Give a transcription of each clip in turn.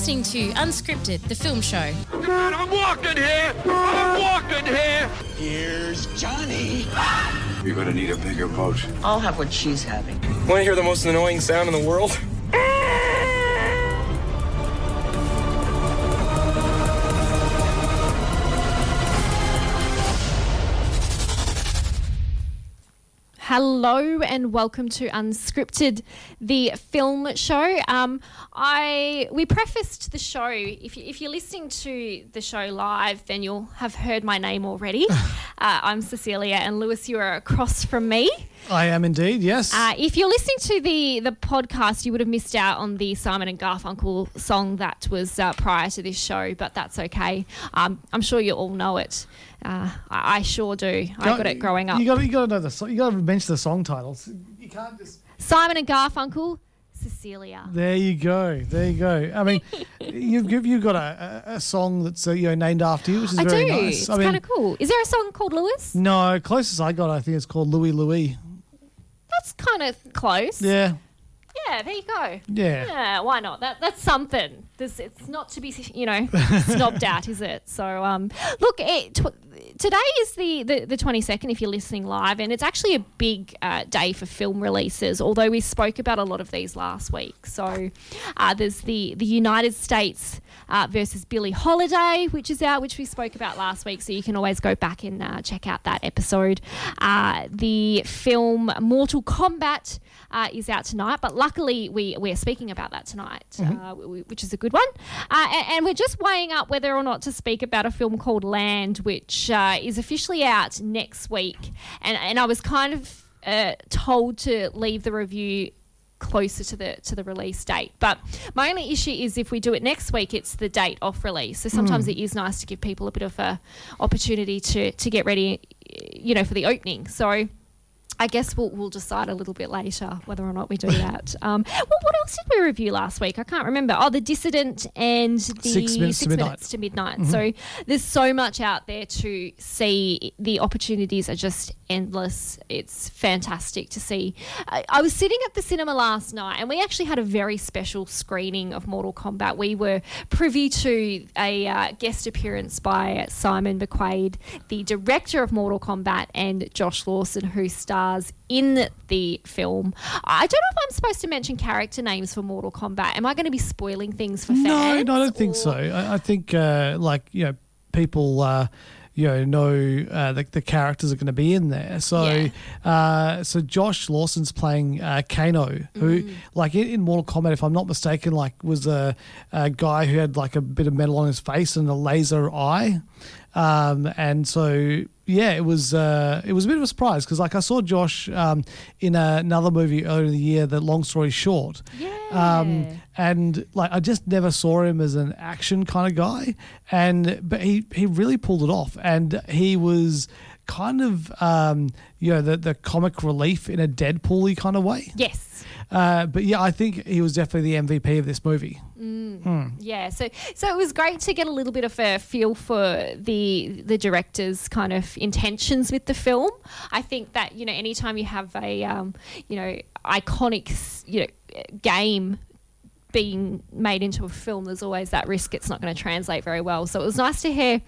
listening to Unscripted, the film show. God, I'm walking here! I'm walking here! Here's Johnny. You're gonna need a bigger boat. I'll have what she's having. Want to hear the most annoying sound in the world? Hello and welcome to Unscripted, the film show. Um, I we prefaced the show. If, you, if you're listening to the show live, then you'll have heard my name already. uh, I'm Cecilia, and Lewis, you are across from me. I am indeed, yes. Uh, if you're listening to the the podcast, you would have missed out on the Simon and Garfunkel song that was uh, prior to this show, but that's okay. Um, I'm sure you all know it. Uh, I, sure do. I got it growing up. You got you got to know the. You got to mention the song titles. You can't just. Simon and Garfunkel, Cecilia. There you go. There you go. I mean, you've you've, you've got a, a, a song that's uh, you know named after you, which is I very do. nice. It's I mean, kind of cool. Is there a song called Louis? no, closest I got, I think it's called Louis Louis. That's kind of close. Yeah, Yeah, there you go. yeah. Yeah, why not? That that's something. This it's not to be you know snobbed at, is it? So um, look, it, tw- today is the the the twenty second. If you're listening live, and it's actually a big uh, day for film releases. Although we spoke about a lot of these last week. So uh, there's the the United States uh, versus Billie Holiday, which is out, which we spoke about last week. So you can always go back and uh, check out that episode. Uh, the film Mortal Kombat uh, is out tonight, but luckily we we're speaking about that tonight, uh, w- which is a good one. Uh, and, and we're just weighing up whether or not to speak about a film called Land, which uh, is officially out next week. And and I was kind of uh, told to leave the review closer to the to the release date. But my only issue is if we do it next week, it's the date off release. So sometimes it is nice to give people a bit of a opportunity to to get ready, you know, for the opening. So. I guess we'll, we'll decide a little bit later whether or not we do that. Um, well, what else did we review last week? I can't remember. Oh, The Dissident and the Six Minutes to Midnight. Minutes to Midnight. So there's so much out there to see. The opportunities are just endless. It's fantastic to see. I, I was sitting at the cinema last night and we actually had a very special screening of Mortal Kombat. We were privy to a uh, guest appearance by Simon McQuaid, the director of Mortal Kombat, and Josh Lawson, who stars in the film. I don't know if I'm supposed to mention character names for Mortal Kombat. Am I going to be spoiling things for No, fans? no, I don't think or- so. I, I think uh, like you know people. Uh, you know, know uh, the, the characters are going to be in there. So, Yeah. uh, so Josh Lawson's playing uh, Kano, who, Mm. like in, in Mortal Kombat, if I'm not mistaken, like was a, a guy who had like a bit of metal on his face and a laser eye, um, and so yeah, it was uh, it was a bit of a surprise because like I saw Josh um, in another movie earlier in the year. That long story short, Yeah. um, and like I just never saw him as an action kind of guy, and but he he really pulled it off, and he was kind of um, you know the the comic relief in a Deadpool-y kind of way. Yes. Uh, but yeah, I think he was definitely the MVP of this movie. Yeah, so so it was great to get a little bit of a feel for the the director's kind of intentions with the film. I think that you know anytime you have a um, you know iconic you know game being made into a film, there's always that risk it's not going to translate very well. So it was nice to hear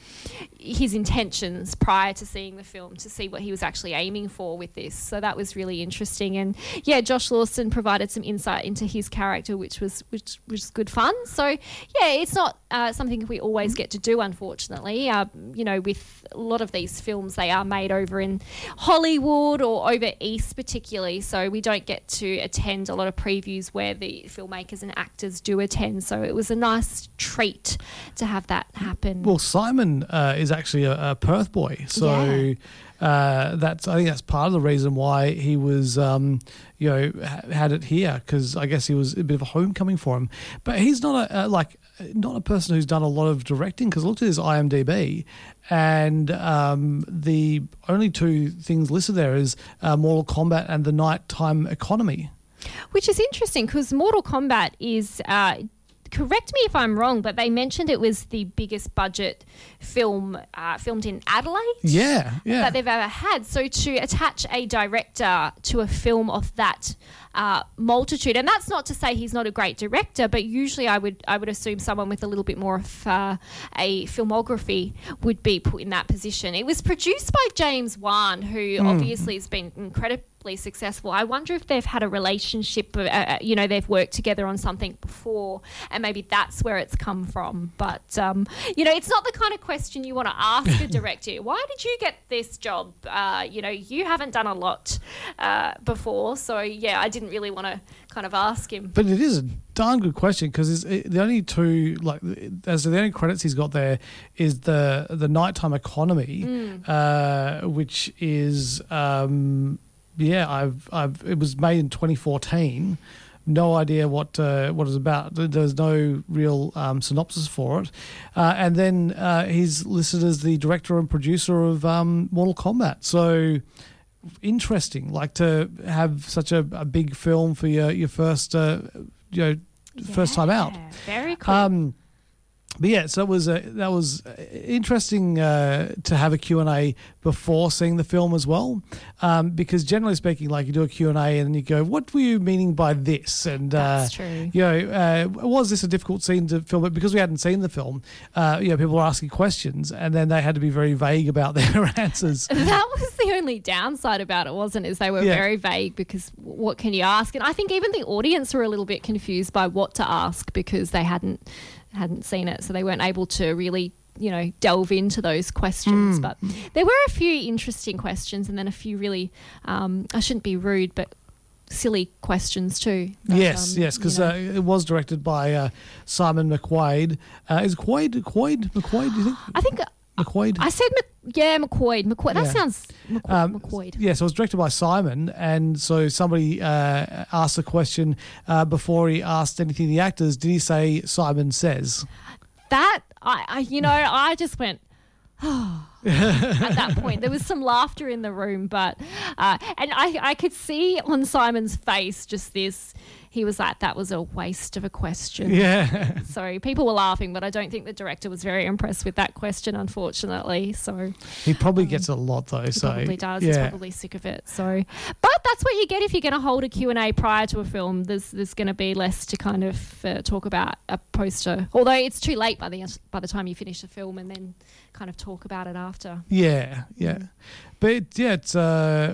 his intentions prior to seeing the film to see what he was actually aiming for with this. So that was really interesting. And yeah, Josh Lawson provided some insight into his character, which was which was good fun. So yeah, it's not uh, something we always get to do, unfortunately. Uh, you know, with a lot of these films, they are made over in Hollywood or over East, particularly. So we don't get to attend a lot of previews where the filmmakers and actors do attend. So it was a nice treat to have that happen. Well, Simon uh, is actually a, a Perth boy, so Yeah. uh, that's I think that's part of the reason why he was, um, you know, ha- had it here because I guess he was a bit of a homecoming for him. But he's not a, uh like not a person who's done a lot of directing because I looked at his IMDb, and um, the only two things listed there is uh, Mortal Kombat and the Nighttime Economy. Which is interesting because Mortal Kombat is uh, correct me if I'm wrong, but they mentioned it was the biggest budget film uh, filmed in Adelaide. Yeah, yeah. That they've ever had. So to attach a director to a film of that uh, multitude, and that's not to say he's not a great director, but usually I would I would assume someone with a little bit more of uh, a filmography would be put in that position. It was produced by James Wan, who obviously has been successful. I wonder if they've had a relationship, uh, uh, you know, they've worked together on something before, and maybe that's where it's come from. But um, you know, it's not the kind of question you want to ask a director. Why did you get this job? Uh, you know, you haven't done a lot uh, before, so yeah, I didn't really want to kind of ask him. But it is a darn good question because the only two like as the only credits he's got there is the the nighttime economy, Mm. uh, which is um, yeah I've I've it was made in 2014. No idea what uh, what it's about. There's no real um, synopsis for it, uh, and then uh, he's listed as the director and producer of um, Mortal Kombat. So interesting, like to have such a, a big film for your your first uh, you know first time out. Very cool. Um, but yeah, so it was uh, that was uh, interesting uh, to have a Q and A before seeing the film as well, um, because generally speaking, like you do a Q and A and you go, "What were you meaning by this?" And That's uh, true. You know, uh, was this a difficult scene to film? But because we hadn't seen the film, uh, you know, people were asking questions, and then they had to be very vague about their answers. that was the only downside about it, wasn't it? Is they were Yeah. very vague because what can you ask? And I think even the audience were a little bit confused by what to ask because they hadn't hadn't seen it, so they weren't able to really you know delve into those questions. Hmm. But there were a few interesting questions, and then a few really um, I shouldn't be rude, but silly questions too. Yes, um, yes, because you know. uh, it was directed by uh, Simon McQuaid. Uh, is it Quaid? Quaid? McQuaid? Do you think? I think McQuaid? I said Mc, yeah McQuaid McQuaid. That Yeah. sounds McQu- Um, McQuaid. Yeah, so it was directed by Simon, and so somebody uh, asked a question uh, before he asked anything the actors. Did he say Simon says? that I, I you know I just went at that point there was some laughter in the room but uh, and I, I could see on Simon's face just this he was like that was a waste of a question. Yeah, so people were laughing but I don't think the director was very impressed with that question unfortunately. So he probably gets a lot though. he so probably does. Yeah, he's probably sick of it. So but that's what you get if you're going to hold a Q&A prior to a film. There's there's going to be less to kind of uh, talk about a poster although it's too late by the by the time you finish the film and then kind of talk about it after yeah, yeah. But yeah, it's, uh,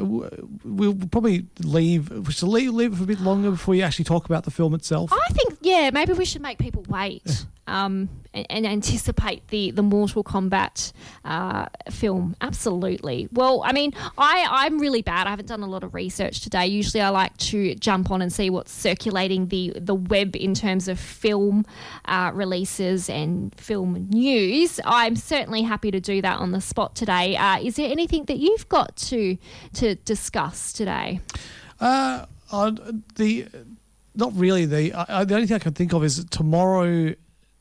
we'll probably leave. We should leave, leave it for a bit longer before you actually talk about the film itself. I think, yeah, maybe we should make people wait um, and, and anticipate the, the Mortal Kombat uh, film. Absolutely. Well, I mean, I, I'm really bad. I haven't done a lot of research today. Usually I like to jump on and see what's circulating the, the web in terms of film uh, releases and film news. I'm certainly happy to do that on the spot today. Uh, is there anything that you've got to, to discuss today? Uh, the not really the the only thing I can think of is tomorrow.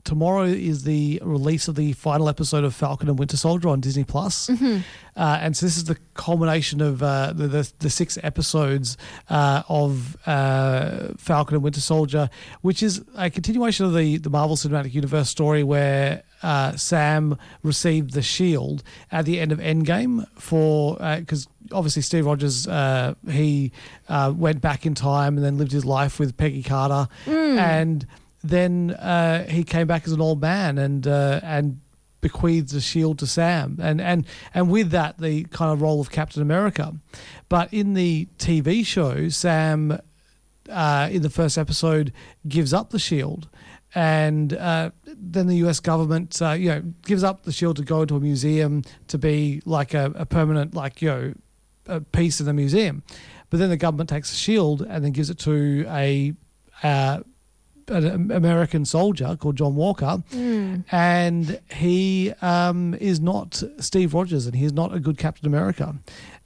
Tomorrow is the release of the final episode of Falcon and Winter Soldier on Disney Plus, uh, and so this is the culmination of uh, the, the the six episodes uh, of uh, Falcon and Winter Soldier, which is a continuation of the the Marvel Cinematic Universe story where uh, Sam received the shield at the end of Endgame for because obviously Steve Rogers uh, he uh, went back in time and then lived his life with Peggy Carter. And then uh, he came back as an old man and uh, and bequeathed the shield to Sam. And and and with that the kind of role of Captain America. But in the TV show Sam uh, in the first episode gives up the shield. And uh, then the US government uh, you know gives up the shield to go into a museum to be like a, a permanent like you know a piece in the museum. But then the government takes the shield and then gives it to a uh, an American soldier called John Walker, and he um, is not Steve Rogers, and he's not a good Captain America.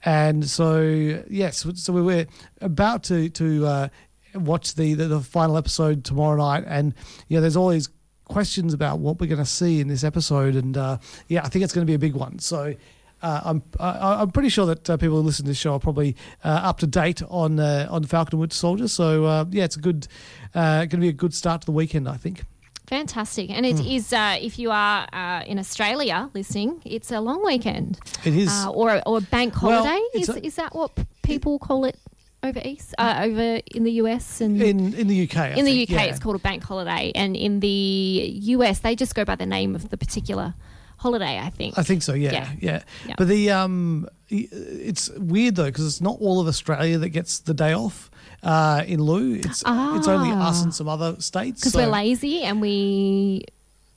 And so, yes, so we we're about to to uh, watch the, the the final episode tomorrow night, and yeah, there's all these questions about what we're going to see in this episode, and uh, yeah, I think it's going to be a big one. So. Uh, I'm I, I'm pretty sure that uh, people who listen to this show are probably uh, up to date on uh, on Falcon and Winter Soldier. So uh, yeah, it's a good uh, going to be a good start to the weekend, I think. Fantastic. And it is, uh, if you are uh, in Australia listening, it's a long weekend. It is. Uh, or, or a bank holiday. it's is, a- is that what people call it over east? Uh, over in the US and in in the UK. I in the UK, yeah. it's called a bank holiday. And in the US, they just go by the name of the particular holiday, I think. I think so. Yeah, Yeah. yeah. Yeah. But the um, it's weird though because it's not all of Australia that gets the day off uh, in lieu. It's it's only us Ah. and some other states. Because so we're lazy and we.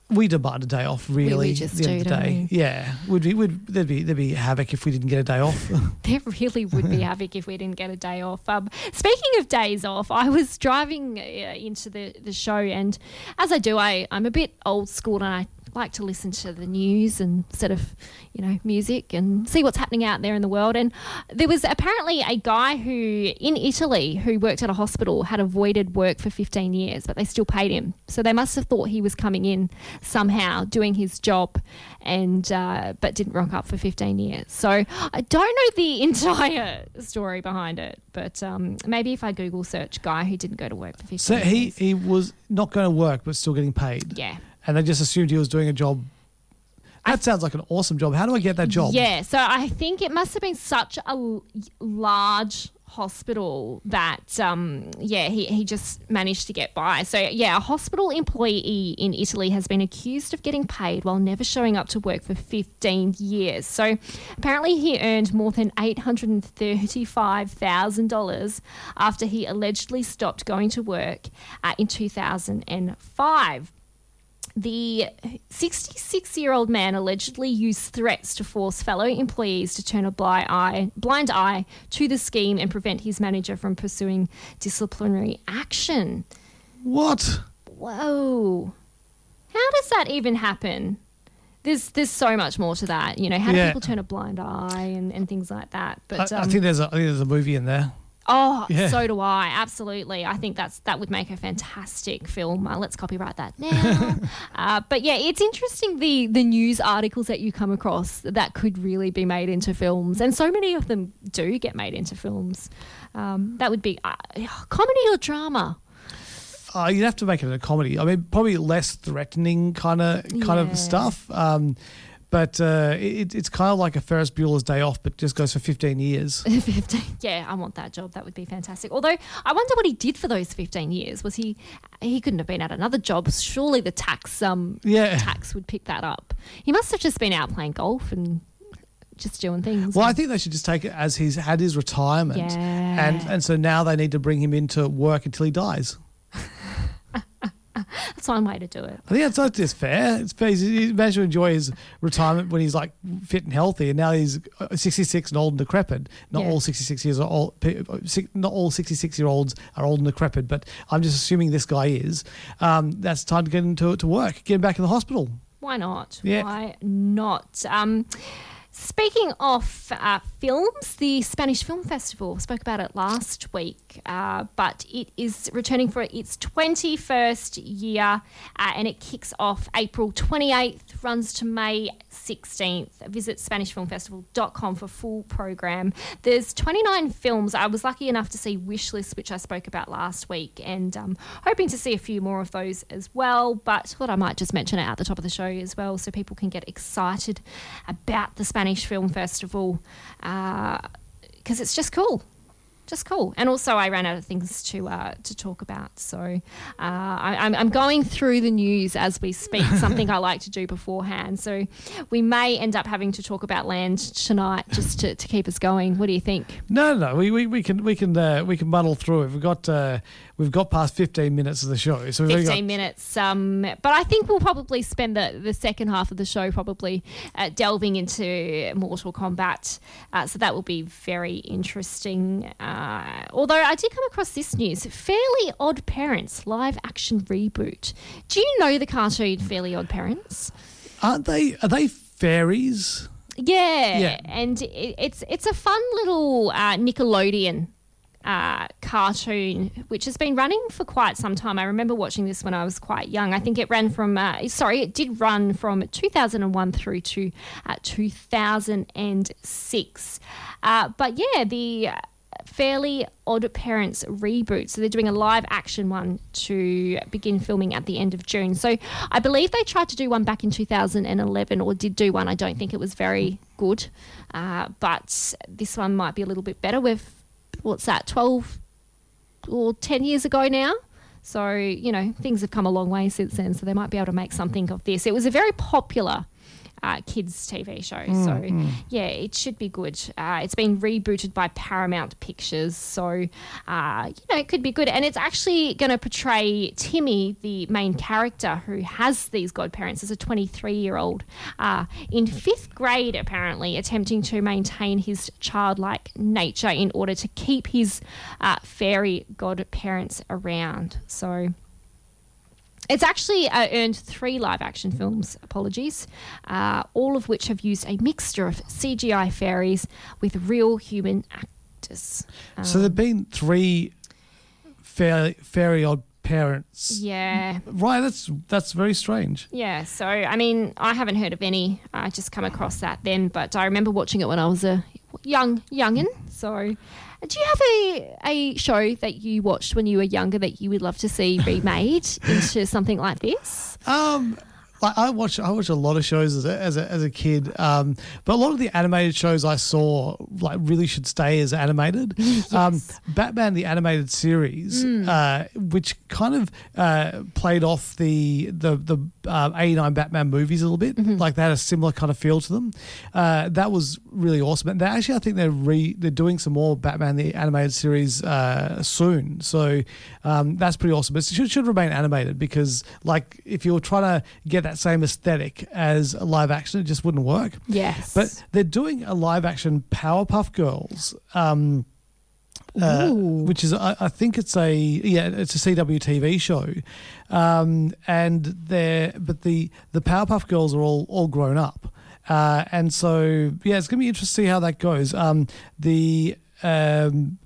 We demand a day off. Really, just at the end do, of the day. we? Yeah, would be would there'd be there'd be havoc if we didn't get a day off. There really would be havoc if we didn't get a day off. Um, speaking of days off, I was driving uh, into the, the show, and as I do, I, I'm a bit old school and I like to listen to the news instead of, you know, music and see what's happening out there in the world. And there was apparently a guy who, in Italy, who worked at a hospital, had avoided work for 15 years, but they still paid him. So they must have thought he was coming in somehow doing his job and uh, but didn't rock up for 15 years. So I don't know the entire story behind it, but um, maybe if I Google search guy who didn't go to work for 15 so he years. he was not going to work but still getting paid. Yeah. And they just assumed he was doing a job. That sounds like an awesome job. How do I get that job? Yeah, so I think it must have been such a l- large hospital that um, yeah he, he just managed to get by so yeah a hospital employee in italy has been accused of getting paid while never showing up to work for 15 years so apparently he earned more than $835000 after he allegedly stopped going to work uh, in 2005 the 66 year old man allegedly used threats to force fellow employees to turn a blind eye, blind eye to the scheme and prevent his manager from pursuing disciplinary action. What? Whoa. How does that even happen? There's, there's so much more to that. You know, how do Yeah. people turn a blind eye and, and things like that? But I, I um, think there's a I think there's a movie in there. Oh, Yeah. so do I. Absolutely. I think that's that would make a fantastic film. Uh, let's copyright that now. uh, but yeah, it's interesting the the news articles that you come across that could really be made into films, and so many of them do get made into films. Um, that would be uh, comedy or drama. Uh, you'd have to make it a comedy. I mean, probably less threatening kind of kind Yeah. of stuff. Um, but uh, it, it's kind of like a Ferris Bueller's Day Off, but just goes for 15 years. 15. Yeah, I want that job. That would be fantastic. Although I wonder what he did for those 15 years. Was he he couldn't have been at another job. Surely the tax um Yeah. tax would pick that up. He must have just been out playing golf and just doing things. Well, I think they should just take it as he's had his retirement, Yeah. and and so now they need to bring him into work until he dies. That's one way to do it. I think that's not just fair. It's fair. He's, he managed to enjoy his retirement when he's like fit and healthy, and now he's uh, 66 and old and decrepit. Not Yeah. all 66 years are old. uh, Not all 66 year olds are old and decrepit, but I'm just assuming this guy is. Um, that's time to get him to, to work, get him back in the hospital. Why not? Yeah. Why not? Um, speaking of uh, films, the Spanish Film Festival spoke about it last week, uh, but it is returning for its 21st year uh, and it kicks off April 28th, runs to May 16th. Visit SpanishFilmFestival.com for full program. There's 29 films. I was lucky enough to see Wishlist, which I spoke about last week, and um, hoping to see a few more of those as well. But thought I might just mention it at the top of the show as well, so people can get excited about the Spanish Film Festival because it's just cool. Just cool, and also I ran out of things to uh, to talk about, so uh, I, I'm, I'm going through the news as we speak. something I like to do beforehand, so we may end up having to talk about land tonight just to, to keep us going. What do you think? No, no, no. We, we, we can we can uh, we can muddle through it. We've got uh, we've got past 15 minutes of the show, so we've 15 got, minutes. Um, but I think we'll probably spend the, the second half of the show probably uh, delving into Mortal Kombat. Uh, so that will be very interesting. Uh, although I did come across this news Fairly Odd Parents live action reboot. Do you know the cartoon Fairly Odd Parents? aren't they? Are they fairies? Yeah, Yeah. and it, it's it's a fun little uh, Nickelodeon uh, cartoon which has been running for quite some time. I remember watching this when I was quite young. I think it ran from uh, sorry, it did run from 2001 through to uh, 2006. Uh, but yeah, the uh, Fairly Odd Parents reboot. So they're doing a live action one to begin filming at the end of June. So I believe they tried to do one back in 2011 or did do one. I don't think it was very good. Uh, but this one might be a little bit better. With what's that, 12 or 10 years ago now? So, you know, things have come a long way since then. So they might be able to make something of this. It was a very popular uh, kids TV show. so yeah, it should be good. Uh, it's been rebooted by Paramount Pictures, so uh, you know it could be good. And it's actually going to portray Timmy, the main character who has these godparents, as a 23 year old uh, in fifth grade, apparently attempting to maintain his childlike nature in order to keep his uh, fairy godparents around. So. It's actually uh, earned three live action films, apologies, uh, all of which have used a mixture of CGI fairies with real human actors. so there've been three fairly, fairy odd parents. Yeah. Right, that's that's very strange. Yeah, so I mean, I haven't heard of any. I just come across that then, but I remember watching it when I was a young youngin. So, do you have a a show that you watched when you were younger that you would love to see remade into something like this? Um, like I watch, I watch a lot of shows as a as a, as a kid. Um, but a lot of the animated shows I saw like really should stay as animated. Um, Batman the animated series, uh, which kind of uh, played off the the the uh, eighty nine Batman movies a little bit. Like they had a similar kind of feel to them. Uh, that was really awesome. And they actually, I think they're re they're doing some more Batman the animated series uh, soon. So um, that's pretty awesome. But it should, should remain animated because like if you're trying to get that same aesthetic as a live action, it just wouldn't work. Yes. But they're doing a live action Powerpuff Girls. Um, uh, which is I, I think it's a yeah it's a CW TV show, um, and they're but the the Powerpuff Girls are all all grown up, uh, and so yeah it's gonna be interesting to see how that goes. Um, the um,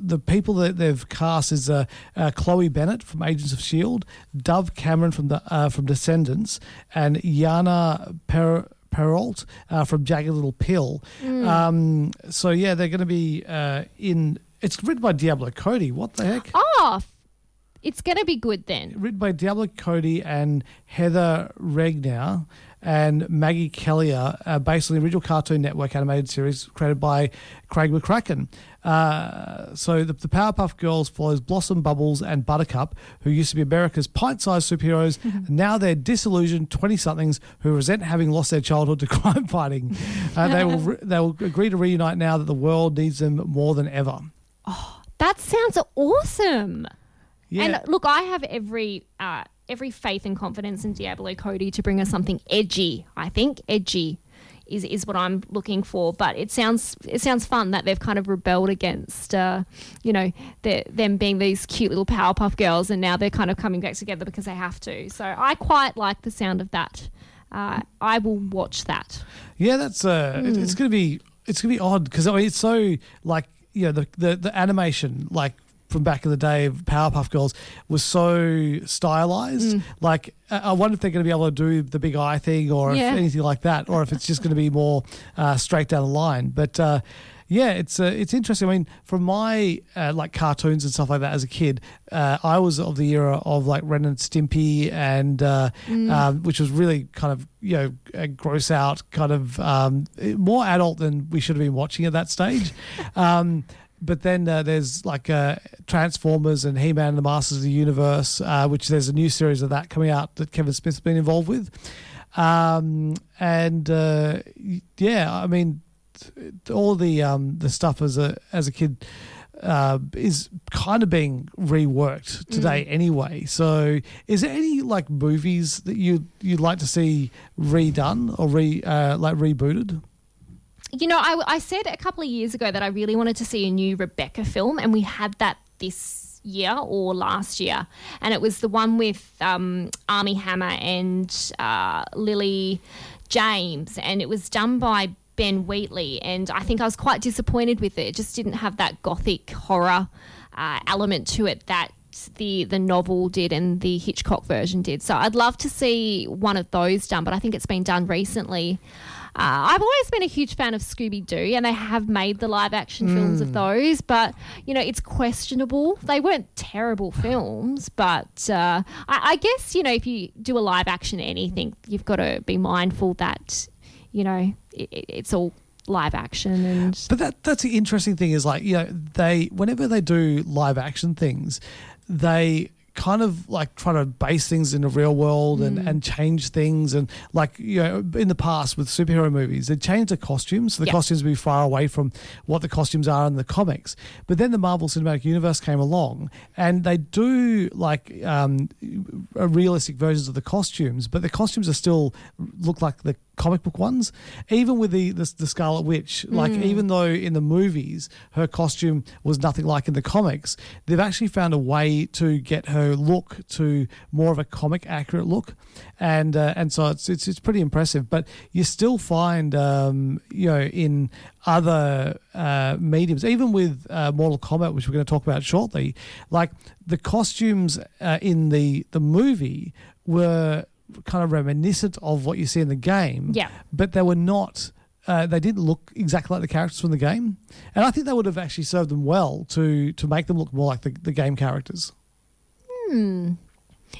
the people that they've cast is uh, uh, Chloe Bennet from Agents of Shield, Dove Cameron from the uh, from Descendants, and Yana Per. Perrault uh, from Jagged Little Pill. Um, so yeah, they're going to be uh, in. It's written by Diablo Cody. What the heck? oh, it's going to be good then. Written by Diablo Cody and Heather Regnier and Maggie Kellier, uh, based on the original Cartoon Network animated series created by Craig McCracken. Uh, so the, the Powerpuff Girls follows Blossom, Bubbles, and Buttercup, who used to be America's pint-sized superheroes. and now they're disillusioned twenty-somethings who resent having lost their childhood to crime fighting. Uh, they will re- they will agree to reunite now that the world needs them more than ever. Oh, That sounds awesome. Yeah. And look, I have every uh, every faith and confidence in Diablo Cody to bring us something edgy. I think edgy is is what I'm looking for. But it sounds it sounds fun that they've kind of rebelled against, uh, you know, the- them being these cute little Powerpuff Girls, and now they're kind of coming back together because they have to. So I quite like the sound of that. Uh, I will watch that. Yeah, that's uh, it- it's gonna be it's gonna be odd because I mean it's so like you know the, the the animation like from back in the day of Powerpuff Girls was so stylized. Like I wonder if they're going to be able to do the big eye thing or Yeah. anything like that, or if it's just going to be more uh, straight down the line. But uh, yeah, it's uh, it's interesting. I mean, from my uh, like cartoons and stuff like that as a kid, uh, I was of the era of like Ren and Stimpy, and uh, um, which was really kind of you know a gross out kind of um, more adult than we should have been watching at that stage. um, but then uh, there's like uh, Transformers and He Man and the Masters of the Universe, uh, which there's a new series of that coming out that Kevin Smith's been involved with. Um, and uh, yeah, I mean, all the um, the stuff as a as a kid uh, is kind of being reworked today anyway. So, is there any like movies that you you'd like to see redone or re uh, like rebooted? You know, I, I said a couple of years ago that I really wanted to see a new Rebecca film, and we had that this year or last year. And it was the one with um, Armie Hammer and uh, Lily James, and it was done by Ben Wheatley. And I think I was quite disappointed with it. It just didn't have that gothic horror uh, element to it that the the novel did and the Hitchcock version did. So I'd love to see one of those done, but I think it's been done recently. Uh, I've always been a huge fan of Scooby Doo, and they have made the live action films of those, but you know it's questionable. They weren't terrible films, but uh, I, I guess you know if you do a live action anything, you've got to be mindful that you know it- it's all live action and But that that's the interesting thing is like you know they whenever they do live action things, they kind of like try to base things in the real world and, and change things. And like you know in the past with superhero movies they changed the costumes so the Yeah. costumes would be far away from what the costumes are in the comics. But then the marvel cinematic universe came along and they do like um, realistic versions of the costumes but the costumes are still look like the comic book ones. Even with the the, the scarlet witch like even though in the movies her costume was nothing like in the comics they've actually found a way to get her look to more of a comic accurate look. And uh, and so it's, it's it's pretty impressive. But you still find um, you know in other uh, mediums even with uh, Mortal Kombat which we're going to talk about shortly like the costumes uh, in the the movie were kind of reminiscent of what you see in the game Yeah. but they were not uh, they didn't look exactly like the characters from the game and i think that would have actually served them well to to make them look more like the, the game characters Hmm.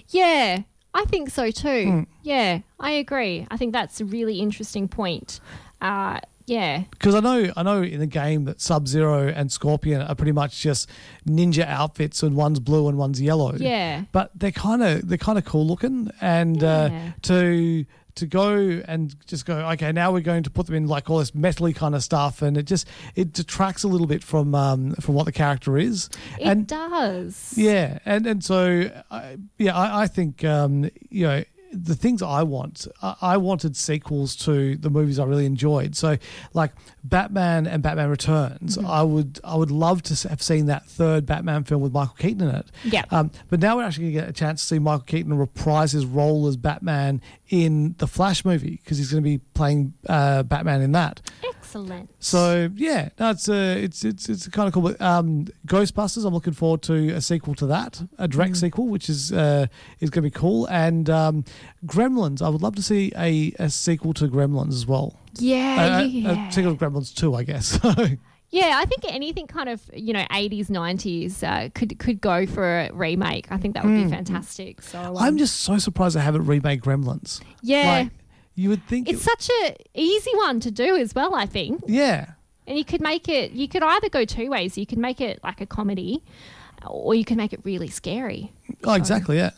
Yeah, I think so too. Hmm. Yeah, I agree. I think that's a really interesting point. Uh, yeah, because I know I know in the game that Sub Zero and Scorpion are pretty much just ninja outfits, and one's blue and one's yellow. Yeah. but they're kind of they're kind of cool looking, and uh, to to go and just go okay now we're going to put them in like all this metally kind of stuff and it just it detracts a little bit from um from what the character is it and does. yeah, and and so I, yeah, I, I think um, you know the things I want. I, I wanted sequels to the movies I really enjoyed. So like Batman and Batman Returns, I would I would love to have seen that third Batman film with Michael Keaton in it. Yeah. Um, but now we're actually going to get a chance to see Michael Keaton reprise his role as Batman in the Flash movie because he's going to be playing uh, Batman in that. Excellent. So yeah, no, it's uh, it's it's it's kind of cool. But um, Ghostbusters, I'm looking forward to a sequel to that, a direct sequel, which is uh, is going to be cool. And um, Gremlins, I would love to see a, a sequel to Gremlins as well. yeah, A- a- yeah. a sequel to Gremlins two, I guess. Yeah, I think anything kind of you know eighties nineties uh, could could go for a remake. I think that would be fantastic. So um, Hmm. I'm just so surprised they haven't remade Gremlins. yeah, Like, you would think it's it- such a easy one to do as well. I think, yeah. and you could make it. You could either go two ways. You could make it like a comedy, or you could make it really scary. Oh, exactly. Yeah.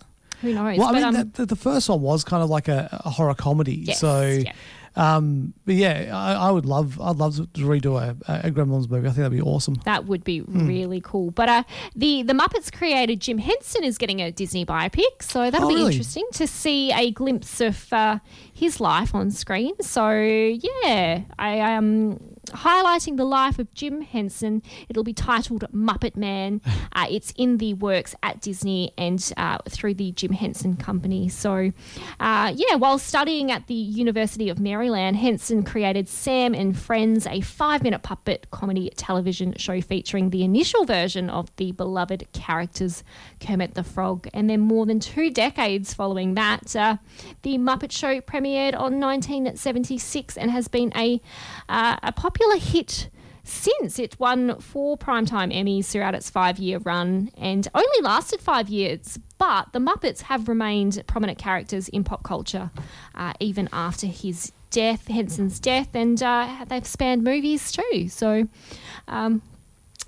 Who knows? Well, I But, mean, um, the, the, the first one was kind of like a, a horror comedy. Yes, so, yeah. Um, but yeah, I, I would love, I'd love to redo a, a Gremlins movie. I think that'd be awesome. That would be Hmm. really cool. But uh, the the Muppets creator Jim Henson is getting a Disney biopic, so that'll Oh, be really? interesting to see a glimpse of uh, his life on screen. So yeah, I am highlighting the life of Jim Henson. It'll be titled Muppet Man. Uh, it's in the works at Disney and uh, through the Jim Henson Company. So uh, yeah, while studying at the University of Maryland, Henson created Sam and Friends, a five minute puppet comedy television show featuring the initial version of the beloved characters Kermit the Frog. And then, more than two decades following that, uh, the Muppet Show premiered on 1976 and has been a, uh, a popular hit. Since it won four primetime Emmys throughout its five year run and only lasted five years, but the Muppets have remained prominent characters in pop culture uh, even after his death, Henson's death, and uh, they've spanned movies too. So um,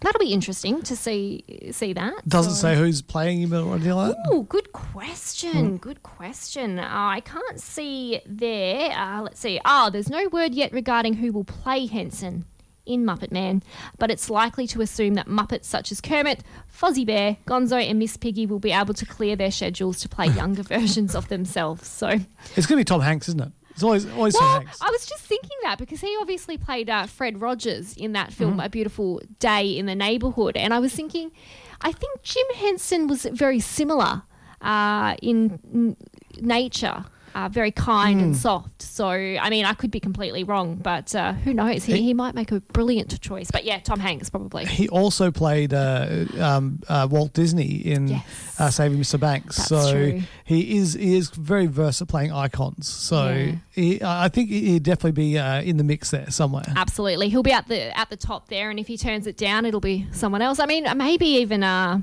that'll be interesting to see see that. Doesn't So- say who's playing him or anything like that. Oh, good question. Good question. Uh, I can't see there. Uh, let's see. Oh, there's no word yet regarding who will play Henson in Muppet Man, but it's likely to assume that Muppets such as Kermit, Fozzie Bear, Gonzo, and Miss Piggy will be able to clear their schedules to play younger versions of themselves. So, It's going to be Tom Hanks, isn't it? It's always always Tom well, Hanks. I was just thinking that because he obviously played uh, Fred Rogers in that film, A Beautiful Day in the Neighborhood, and I was thinking, I think Jim Henson was very similar uh, in n- nature uh, very kind Hmm. and soft. So, I mean, I could be completely wrong, but uh, who knows? He, he might make a brilliant choice. But yeah, Tom Hanks probably. He also played uh, um, uh, Walt Disney in Yes. uh, Saving Mr. Banks. That's so true. he is he is very versatile playing icons. So Yeah. he, I think he'd definitely be uh, in the mix there somewhere. Absolutely, he'll be at the at the top there, and if he turns it down, it'll be someone else. I mean, maybe even uh,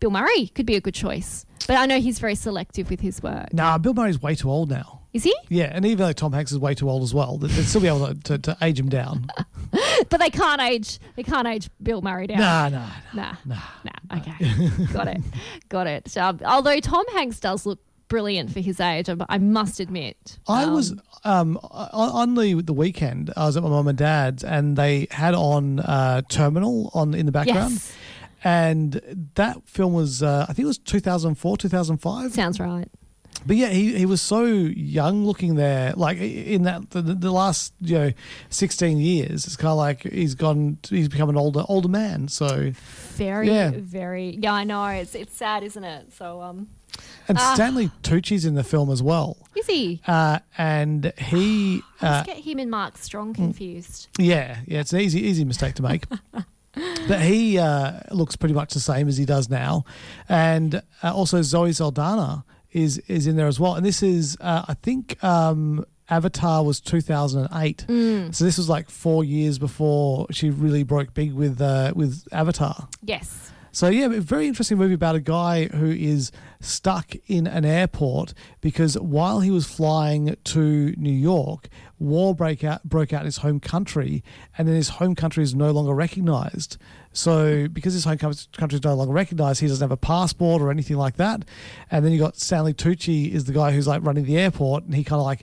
Bill Murray could be a good choice. But I know he's very selective with his work. Nah, Bill Murray's way too old now. Is he? Yeah, and even though Tom Hanks is way too old as well, they'd still be able to, to, to age him down. But they can't age. They can't age Bill Murray down. nah, nah. Nah. Nah. nah. Okay. Got it. Got it. Um, although Tom Hanks does look brilliant for his age, I, must admit. I Um, was um, on, on the the weekend. I was at my mum and dad's, and they had on uh, Terminal on in the background. Yes. And that film was, uh, I think it was 2004, 2005. Sounds right. But yeah, he, he was so young looking there. Like in that the, the last you know sixteen years, it's kind of like he's gone. He's become an older older man. So Very, Yeah. very. Yeah, I know. It's it's sad, isn't it? So, um, and Ah. Stanley Tucci's in the film as well. is he? Uh, and he, uh, just get him and Mark Strong confused. yeah, yeah, it's an easy easy mistake to make. but he uh, looks pretty much the same as he does now, and uh, also Zoe Saldana is is in there as well. And this is, uh, I think, um, Avatar was two thousand and eight, so this was like four years before she really broke big with uh, with Avatar. Yes. So yeah, a very interesting movie about a guy who is stuck in an airport because while he was flying to New York, war break out, broke out in his home country, and then his home country is no longer recognized. So because his home country country is no longer recognized, he doesn't have a passport or anything like that. And then you got Stanley Tucci is the guy who's like running the airport, and he kind of like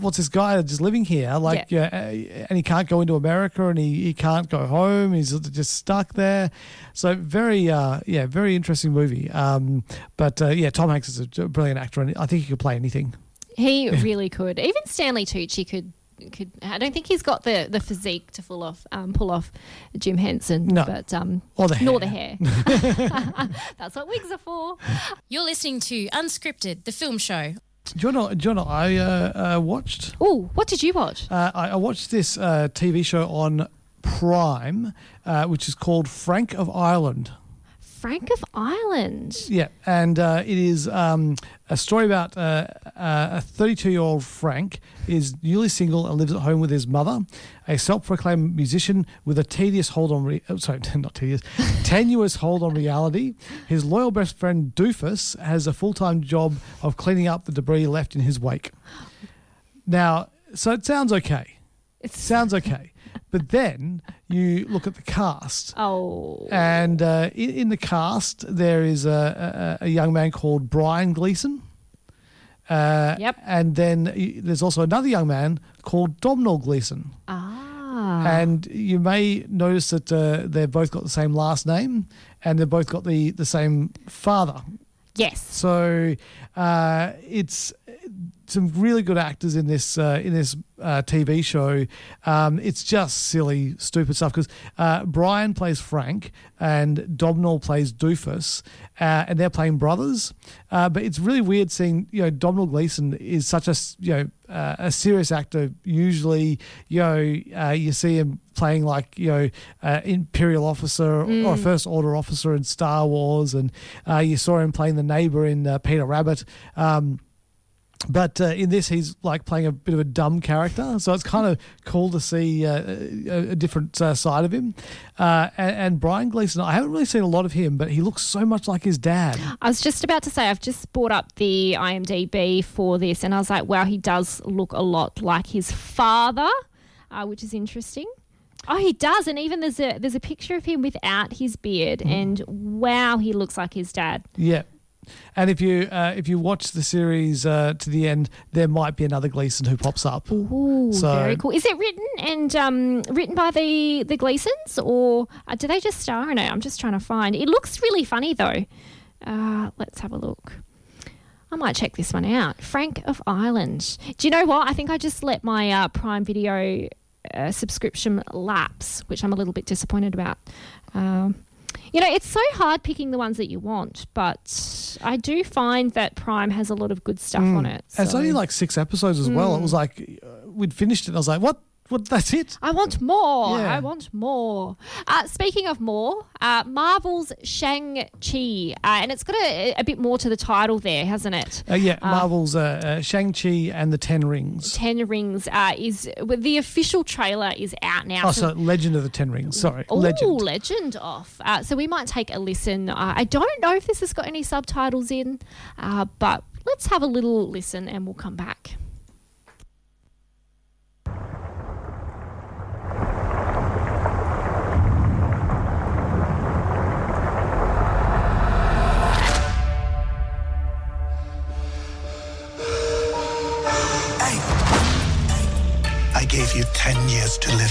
what's this guy just living here? Like, yeah. and he can't go into America and he, he can't go home. He's just stuck there. So very, uh, yeah, very interesting movie. Um, but uh, yeah, Tom Hanks is a brilliant actor, and I think he could play anything. He really could. Even Stanley Tucci could. Could I don't think he's got the, the physique to pull off um, pull off Jim Henson, No. but um, Or the nor hair. the hair. That's what wigs are for. You're listening to Unscripted, the film show. Do you know? Do you know? I uh, uh, watched. Oh, what did you watch? Uh, I, I watched this uh, TV show on Prime, uh, which is called Frank of Ireland. Frank of Ireland. Yeah, and uh, it is um, a story about uh, uh, a 32 year old Frank is newly single and lives at home with his mother, a self proclaimed musician with a tedious hold on, re- oh, sorry, not tedious, tenuous hold on reality. His loyal best friend Doofus has a full time job of cleaning up the debris left in his wake. Now, so it sounds okay. It sounds okay. But then you look at the cast. Oh, And uh, in, in the cast, there is a, a, a young man called Brian Gleeson. Uh, Yep. And then there's also another young man called Domhnall Gleeson. ah, And you may notice that uh, they've both got the same last name and they've both got the, the same father. yes. So uh, it's some really good actors in this uh, in this uh, TV show. Um, it's just silly, stupid stuff because uh, Brian plays Frank and Domhnall plays Doofus, uh, and they're playing brothers. Uh, but it's really weird seeing you know Domhnall Gleeson is such a you know uh, a serious actor. Usually, you know uh, you see him playing like you know uh, imperial officer or a first order officer in Star Wars, and uh, you saw him playing the neighbor in uh, Peter Rabbit. Um, but uh, in this, he's like playing a bit of a dumb character, so it's kind of cool to see uh, a, a different uh, side of him. Uh, and, and Brian Gleeson, I haven't really seen a lot of him, but he looks so much like his dad. I was just about to say I've just brought up the IMDb for this, and I was like, wow, he does look a lot like his father, uh, which is interesting. Oh, he does, and even there's a there's a picture of him without his beard, and wow, he looks like his dad. Yeah. And if you uh, if you watch the series uh, to the end, there might be another Gleeson who pops up. Ooh, So- very cool. Is it written and um, written by the the Gleesons, or uh, do they just star in it? I'm just trying to find. It looks really funny though. Uh, let's have a look. I might check this one out. Frank of Ireland. Do you know what? I think I just let my uh, Prime Video uh, subscription lapse, which I'm a little bit disappointed about. Um, You know, it's so hard picking the ones that you want, but I do find that Prime has a lot of good stuff on it. And it's only like six episodes as well. It was like uh, we'd finished it. and I was like, what? What? That's it? I want more. Yeah. I want more. Uh, speaking of more, uh, Marvel's Shang-Chi. Uh, and it's got a, a bit more to the title there, hasn't it? Uh, yeah, Marvel's uh, uh, Shang Chi and the Ten Rings. Ten Rings uh, is well, the official trailer is out now. Oh, so- Legend of the Ten Rings. Sorry, Oh, Legend. legend off. Uh, so we might take a listen. Uh, I don't know if this has got any subtitles in, uh, but let's have a little listen and we'll come back.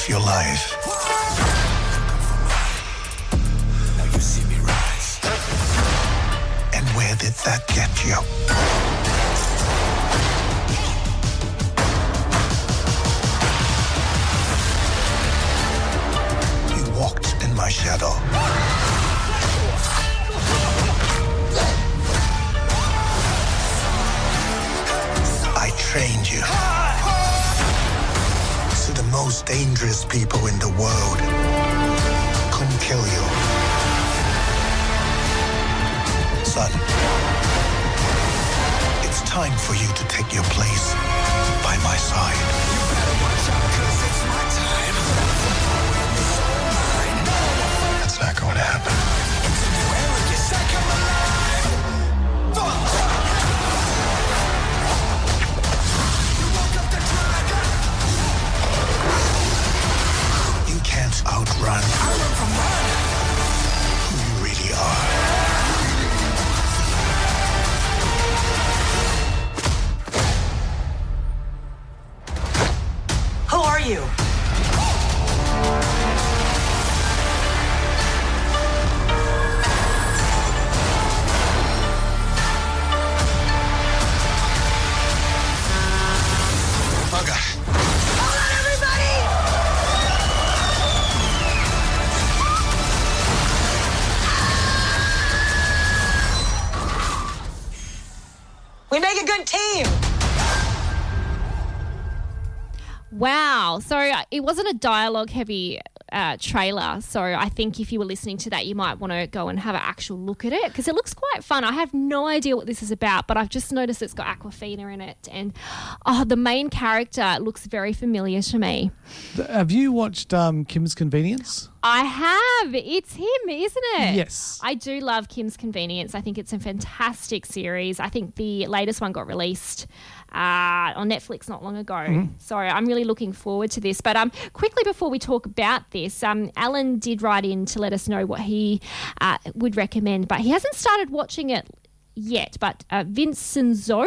Your life. Now you see me rise. And where did that get? You Wow. So uh, it wasn't a dialogue heavy uh, trailer. So I think if you were listening to that, you might want to go and have an actual look at it because it looks quite fun. I have no idea what this is about, but I've just noticed it's got Awkwafina in it. And oh, the main character looks very familiar to me. Have you watched um, Kim's Convenience? I have. It's him, isn't it? Yes. I do love Kim's Convenience. I think it's a fantastic series. I think the latest one got released uh, on Netflix not long ago. So I'm really looking forward to this. But um, quickly before we talk about this, um, Alan did write in to let us know what he uh, would recommend, but he hasn't started watching it yet. But uh, Vincenzo,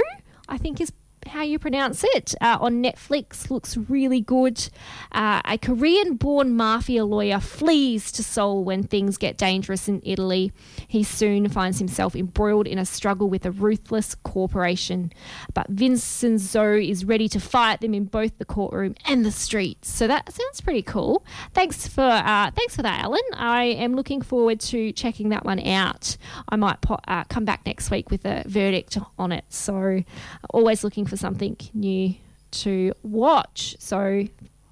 I think is how you pronounce it uh, on Netflix looks really good. Uh, a Korean born mafia lawyer flees to Seoul when things get dangerous in Italy. He soon finds himself embroiled in a struggle with a ruthless corporation. But Vincenzo is ready to fight them in both the courtroom and the streets. So that sounds pretty cool. Thanks for uh, thanks for that, Alan. I am looking forward to checking that one out. I might uh, come back next week with a verdict on it. So always looking for something new to watch. So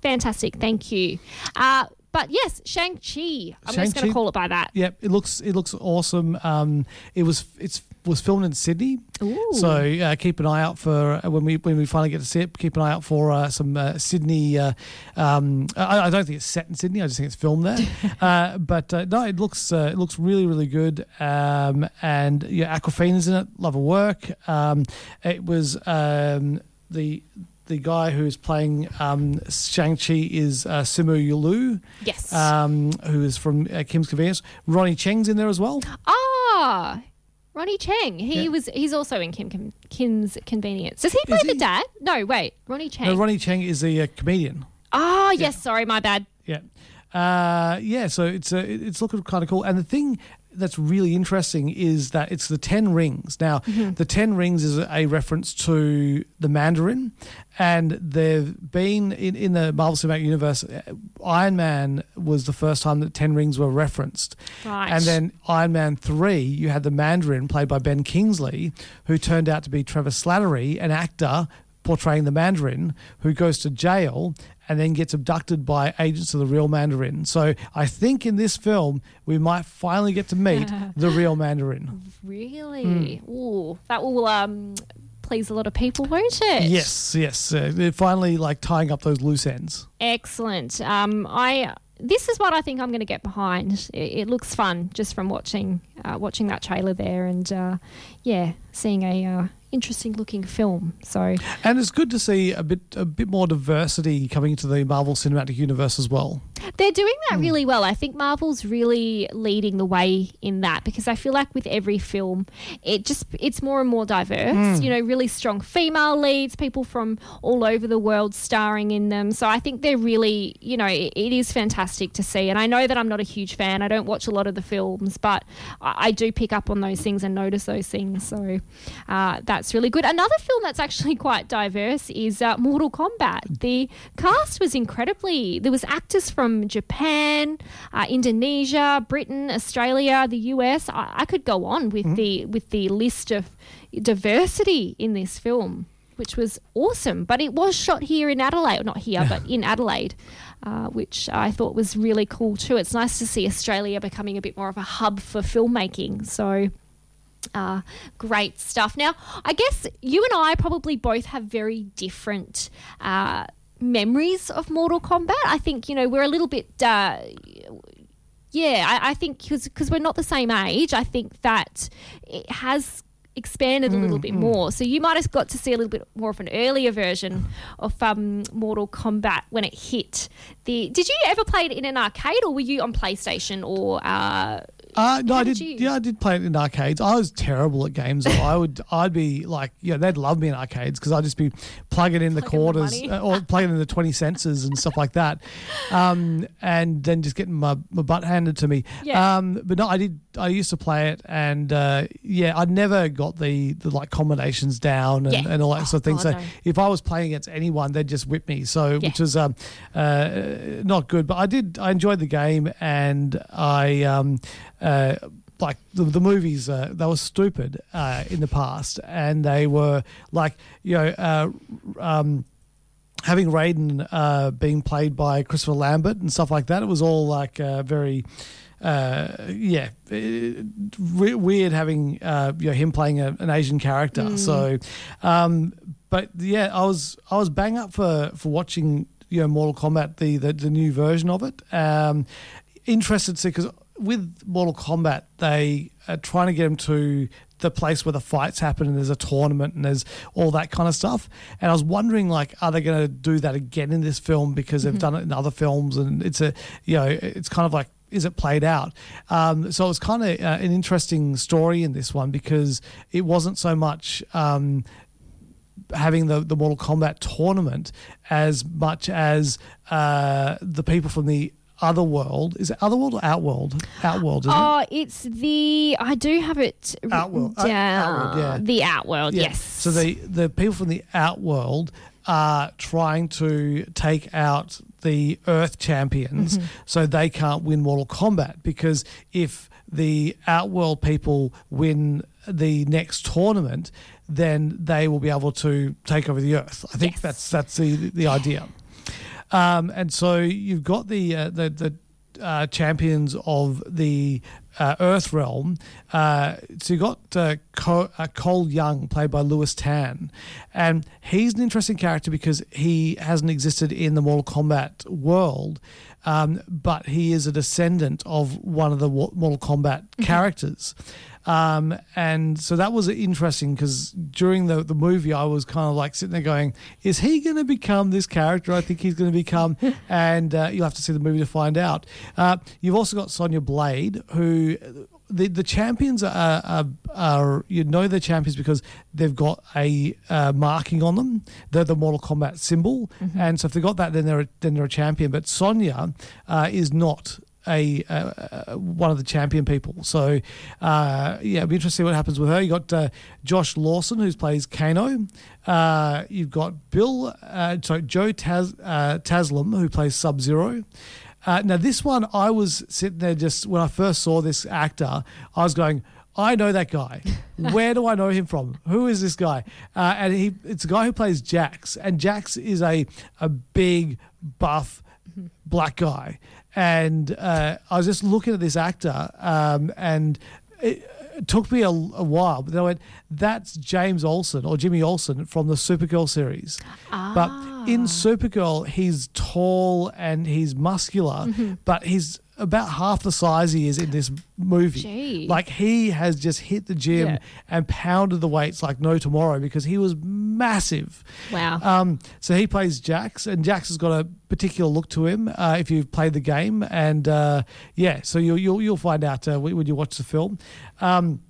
fantastic. Thank you. Uh, but yes, Shang-Chi. I'm just going to call it by that. Yep, it looks it looks awesome. Um, it was it's was filmed in Sydney, Ooh. so uh, keep an eye out for uh, when we when we finally get to see it. Keep an eye out for uh, some uh, Sydney. Uh, um, I, I don't think it's set in Sydney. I just think it's filmed there. uh, but uh, no, it looks uh, it looks really really good. Um, and yeah, Awkwafina's in it. Love her work. Um, it was um, the. The guy who's playing um, Shang Chi is uh, Simu Liu Yes. um, who is from uh, Kim's Convenience. Ronny Chieng's in there as well. Ah, Ronny Chieng. He Yeah. was. He's also in Kim, Kim, Kim's Convenience. Does he play Is the he? dad? No, wait. Ronny Chieng. No, Ronny Chieng is a uh, comedian. oh, yes. Sorry, my bad. Yeah, uh, yeah. So it's uh, it's looking kind of cool. And the thing that's really interesting is that it's the Ten Rings. Now, the Ten Rings is a reference to the Mandarin, and they've been in, in the Marvel Cinematic Universe. uh, Iron Man was the first time that Ten Rings were referenced, Right. and then Iron Man three, you had the Mandarin played by Ben Kingsley, who turned out to be Trevor Slattery, an actor portraying the Mandarin, who goes to jail and then gets abducted by agents of the real Mandarin. So I think in this film we might finally get to meet the real Mandarin. Really? Ooh, that will um, please a lot of people, won't it? Yes, yes. Uh, finally like tying up those loose ends. Excellent. Um, I this is what I think I'm going to get behind. It, it looks fun just from watching uh, watching that trailer there, and uh, yeah, seeing a uh, interesting looking film. So And it's good to see a bit a bit more diversity coming into the Marvel Cinematic Universe as well. They're doing that really well. I think Marvel's really leading the way in that because I feel like with every film, it just it's more and more diverse. You know, really strong female leads, people from all over the world starring in them. So I think they're really, you know, it, it is fantastic to see. And I know that I'm not a huge fan. I don't watch a lot of the films, but I, I do pick up on those things and notice those things. So uh, that's really good. Another film that's actually quite diverse is uh, Mortal Kombat. The cast was incredibly. There was actors from Japan, uh, Indonesia, Britain, Australia, the US. I, I could go on with the with the list of diversity in this film, which was awesome. But it was shot here in Adelaide, not here, but in Adelaide. Uh, which I thought was really cool too. It's nice to see Australia becoming a bit more of a hub for filmmaking. So, uh, great stuff. Now, I guess you and I probably both have very different uh, memories of Mortal Kombat. I think, you know, we're a little bit. Uh, yeah, I, I think because we're not the same age, I think that it has expanded a little bit more. So you might have got to see a little bit more of an earlier version of um, Mortal Kombat when it hit. The did you ever play it in an arcade or were you on PlayStation or? Uh, Uh, no, How I did Yeah, I did play it in arcades. I was terrible at games. though. I would, I'd be like, yeah, they'd love me in arcades because I'd just be plugging in the Plugging quarters money. uh, or plugging in the twenty senses and stuff like that, um, and then just getting my, my butt handed to me. Yeah. Um, but no, I did. I used to play it, and uh, yeah, I never got the, the like combinations down and, Yeah. and all that sort of thing. God, so no. if I was playing against anyone, they'd just whip me. So Yeah. which was um, uh, not good. But I did. I enjoyed the game, and I um, uh, like the, the movies. Uh, they were stupid uh, in the past, and they were like you know. Uh, um, Having Raiden uh, being played by Christopher Lambert and stuff like that, it was all like uh, very, uh, yeah, uh, re- weird having uh, you know him playing a, an Asian character. So, um, but yeah, I was I was bang up for for watching you know Mortal Kombat the the, the new version of it. Um, interested to because with Mortal Kombat they are trying to get him to the place where the fights happen and there's a tournament and there's all that kind of stuff. And I was wondering, like, are they going to do that again in this film because they've done it in other films and it's a, you know, it's kind of like. Is it played out? Um, so it was kind of uh, an interesting story in this one because it wasn't so much um, having the, the Mortal Kombat tournament as much as uh, the people from the other world. Is it other world or Outworld? Outworld, isn't it? Oh, it's the I do have it Outworld. Uh. Outworld, yeah. The Outworld, Yeah. yes. So the the people from the Outworld are trying to take out the Earth champions, Mm-hmm. so they can't win Mortal Kombat because if the Outworld people win the next tournament, then they will be able to take over the Earth. I think Yes. that's that's the the idea. Um, and so you've got the uh, the the uh, champions of the uh, Earth realm. Uh, so you've got uh, Co- uh, Cole Young, played by Lewis Tan, and he's an interesting character because he hasn't existed in the Mortal Kombat world. Um, but he is a descendant of one of the Wa- Mortal Kombat characters. Um, and so that was interesting because during the, the movie, I was kind of like sitting there going, is he going to become this character I think he's going to become? and uh, you'll have to see the movie to find out. Uh, you've also got Sonya Blade, who the, the champions are, are, are, you know, they're champions because they've got a uh, marking on them. They're the Mortal Kombat symbol. And so if they've got that, then they're, a, then they're a champion. But Sonya uh, is not a uh, uh, one of the champion people. So uh, yeah, it'll be interesting what happens with her. You got uh, Josh Lawson who plays Kano. Uh, you've got Bill, uh, sorry, Joe Taz, uh, Taslim who plays Sub Zero. Uh, now this one, I was sitting there just when I first saw this actor, I was going. I know that guy. Where do I know him from? Who is this guy? Uh, and he, it's a guy who plays Jax, and Jax is a a big buff black guy. And uh, I was just looking at this actor, um, and it, it took me a, a while, but then I went, "That's James Olsen or Jimmy Olsen from the Supergirl series." But in ah. Supergirl, he's tall and he's muscular, mm-hmm. but he's about half the size he is in this movie. Gee. Like he has just hit the gym Yeah. and pounded the weights like no tomorrow because he was massive. Wow. Um, so he plays Jax, and Jax has got a particular look to him. Uh, if you've played the game, and uh, yeah, so you'll you'll, you'll find out uh, when you watch the film. Um,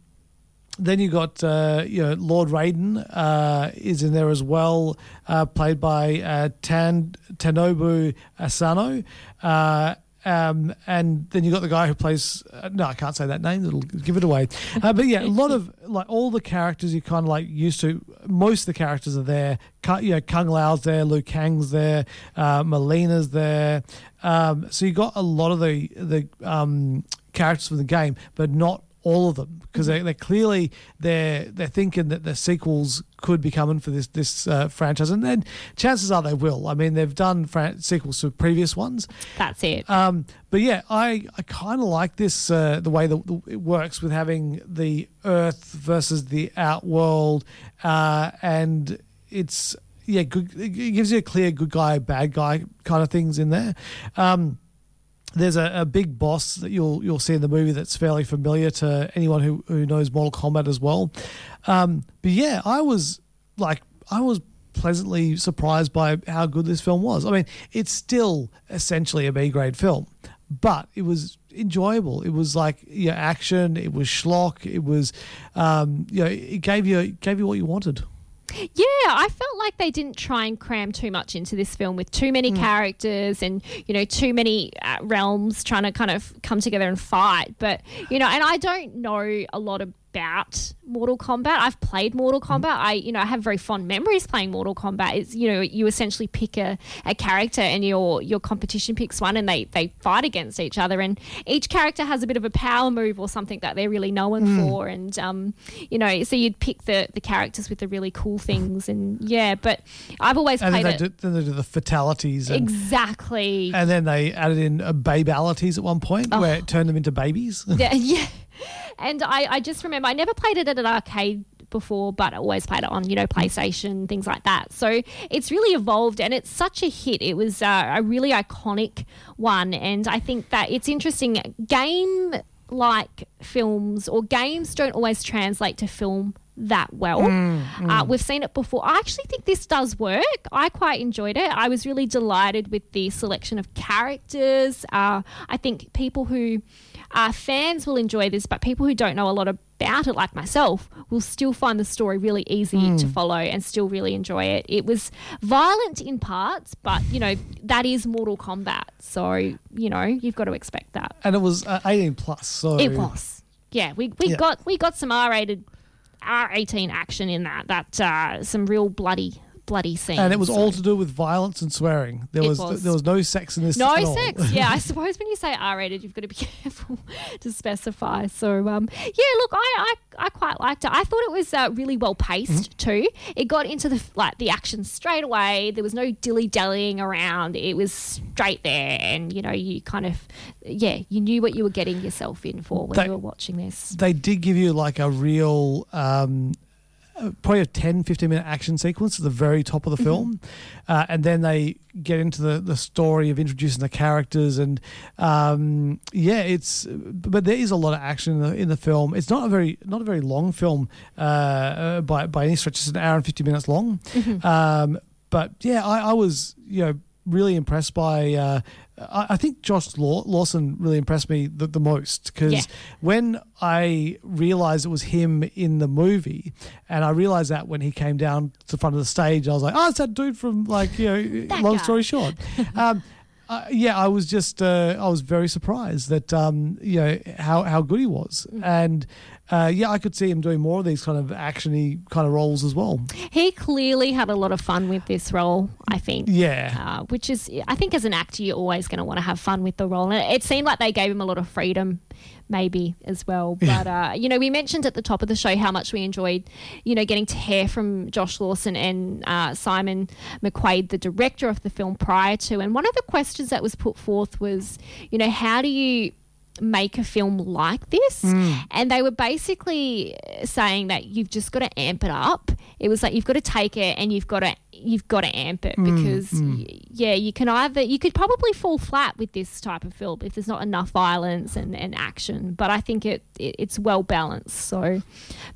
then you got uh, you know Lord Raiden uh, is in there as well, uh, played by uh, Tan Tadanobu Asano. Um, and then you got the guy who plays uh, no, I can't say that name. It'll give it away. Uh, but yeah, a lot of like all the characters you kind of like used to. Most of the characters are there. You know, Kung Lao's there, Liu Kang's there, uh, Mileena's there. Um, so you got a lot of the the um, characters from the game, but not all of them because they, they're clearly they're they're thinking that the sequels could be coming for this this uh, franchise, and then chances are they will. I mean, they've done fran- sequels to previous ones, That's it. um, but yeah, I, I kind of like this uh, the way that it works with having the Earth versus the Outworld, uh, and it's yeah, good, it gives you a clear good guy bad guy kind of things in there. Um, there's a, a big boss that you'll you'll see in the movie that's fairly familiar to anyone who, who knows Mortal Kombat as well. Um, but yeah, I was like I was pleasantly surprised by how good this film was. I mean, it's still essentially a B grade film, but it was enjoyable. It was like yeah, action. It was schlock. It was, um, you know, it gave you it gave you what you wanted. Yeah, I felt like they didn't try and cram too much into this film with too many characters and you know too many uh, realms trying to kind of come together and fight. But you know, and I don't know a lot about Mortal Kombat. I've played Mortal Kombat. I you know I have very fond memories playing Mortal Kombat. It's you know you essentially pick a, a character and your your competition picks one and they they fight against each other and each character has a bit of a power move or something that they're really known for and um you know so you'd pick the the characters with the really cool things and yeah but I've always And then played they, it do, then they do the fatalities and exactly And then they added in uh, babalities at one point where it turned them into babies. yeah, yeah. And I, I just remember I never played it at an arcade before, but I always played it on, you know, PlayStation, things like that. So it's really evolved and it's such a hit. It was uh, a really iconic one. And I think that it's interesting. Game like films or games don't always translate to film that well. Uh, we've seen it before. I actually think this does work. I quite enjoyed it. I was really delighted with the selection of characters. Uh, I think people who are fans will enjoy this, but people who don't know a lot about it, like myself, will still find the story really easy to follow and still really enjoy it. It was violent in parts, but you know that is Mortal Kombat, so you know you've got to expect that. and it was uh, 18 plus. So It was. Yeah, we, we Yeah. got we got some R rated R eighteen action in that. That uh, some real bloody bloody scenes. And it was all to do with violence and swearing. There It was, was. there was no sex in this. no at all. sex. Yeah, I suppose when you say R rated, you've got to be careful to specify. So um, yeah, look, I, I I quite liked it. I thought it was uh, really well paced Mm-hmm. too. It got into the like the action straight away. There was no dilly dallying around. It was straight there, and you know you kind of yeah you knew what you were getting yourself in for when They- you were watching this. They did give you like a real. Um, Probably a 10, 15 minute action sequence at the very top Mm-hmm. of the film. Uh, and then they get into the, the story of introducing the characters. And um, yeah, it's, but there is a lot of action in the, in the film. It's not a very, not a very long film uh, uh, by, by any stretch. It's an hour and 50 minutes long. Mm-hmm. Um, but yeah, I, I was, you know, really impressed by. Uh, I, I think Josh Law, Lawson really impressed me the, the most because Yeah. when I realized it was him in the movie, and I realized that when he came down to the front of the stage, I was like, "Oh, it's that dude from like you know." Long guy. story short, um, Uh, yeah, I was just uh, I was very surprised that um, you know how how good he was, Mm. and uh, yeah, I could see him doing more of these kind of actiony kind of roles as well. He clearly had a lot of fun with this role, I think. Yeah. Uh, which is, I think, as an actor, you're always going to want to have fun with the role. And it, seemed like they gave him a lot of freedom, maybe as well. But uh, you know, we mentioned at the top of the show how much we enjoyed, you know, getting to hear from Josh Lawson and uh, Simon McQuoid, the director of the film, prior to. And one of the questions that was put forth was, you know, how do you make a film like this. Hmm. And they were basically saying that you've just got to amp it up. It was like you've got to take it and you've got to you've got to amp it hmm, because hmm. y- yeah you can either you could probably fall flat with this type of film if there's not enough violence and, and action. But i think it, it it's well balanced so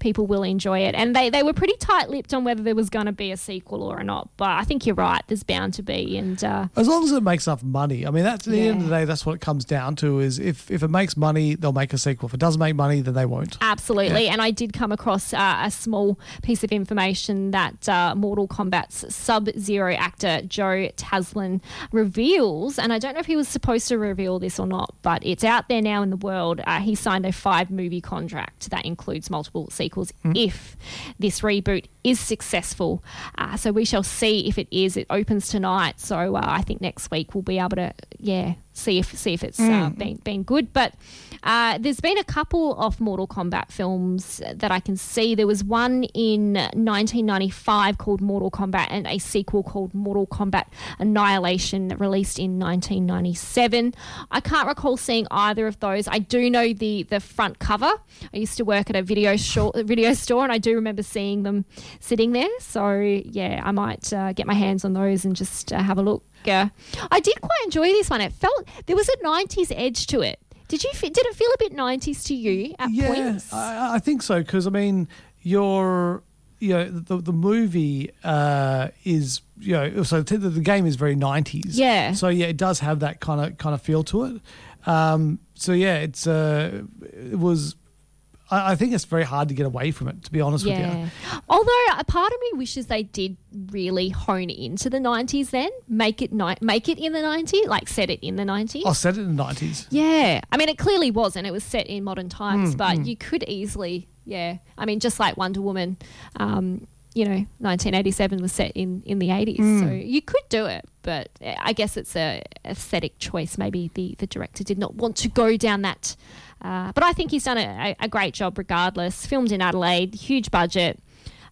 people will enjoy it. And they, they were pretty tight-lipped on whether there was going to be a sequel or not. But i think you're right there's bound to be and uh, As long as it makes enough money. I mean, that's at the end of the day, that's what it comes down to. Is if if it makes money, they'll make a sequel. If it doesn't make money, then they won't. Absolutely. And I did come across uh, a small piece of information that uh, Mortal Kombat's Sub Zero actor Joe Taslim reveals. And I don't know if he was supposed to reveal this or not, but it's out there now in the world. Uh, he signed a five movie contract that includes multiple sequels if this reboot is successful. Uh, so we shall see if it is. It opens tonight. So uh, I think next week we'll be able to, yeah, see if see if it's uh, been been good. But uh, there's been a couple of Mortal Kombat films that I can see. There was one in 1995 called Mortal Kombat, and a sequel called Mortal Kombat Annihilation, released in 1997. I can't recall seeing either of those. I do know the the front cover. I used to work at a video short, video store, and I do remember seeing them sitting there. So yeah, I might uh, get my hands on those and just uh, have a look. Uh, I did quite enjoy this one. It felt there was a '90s edge to it. Did you? Did it feel a bit '90s to you at yeah, points? I, I think so because I mean, you're you know the the movie uh, is you know so the, the game is very nineties. Yeah. So yeah, it does have that kind of kind of feel to it. Um, so yeah, it's uh, it was. I, I think it's very hard to get away from it. To be honest with you. Yeah. Although a part of me wishes they did really hone into the '90s. Then make it ni- make it in the '90s, like set it in the '90s. I said it in the nineties. Yeah, I mean, it clearly wasn't. It was set in modern Mm, times, but you could easily, yeah. I mean, just like Wonder Woman, um, you know, 1987 was set in in the 80s, Mm. so you could do it. But eh, I guess it's a aesthetic choice. Maybe the the director did not want to go down that. Uh, but I think he's done a, a great job, regardless. Filmed in Adelaide, huge budget,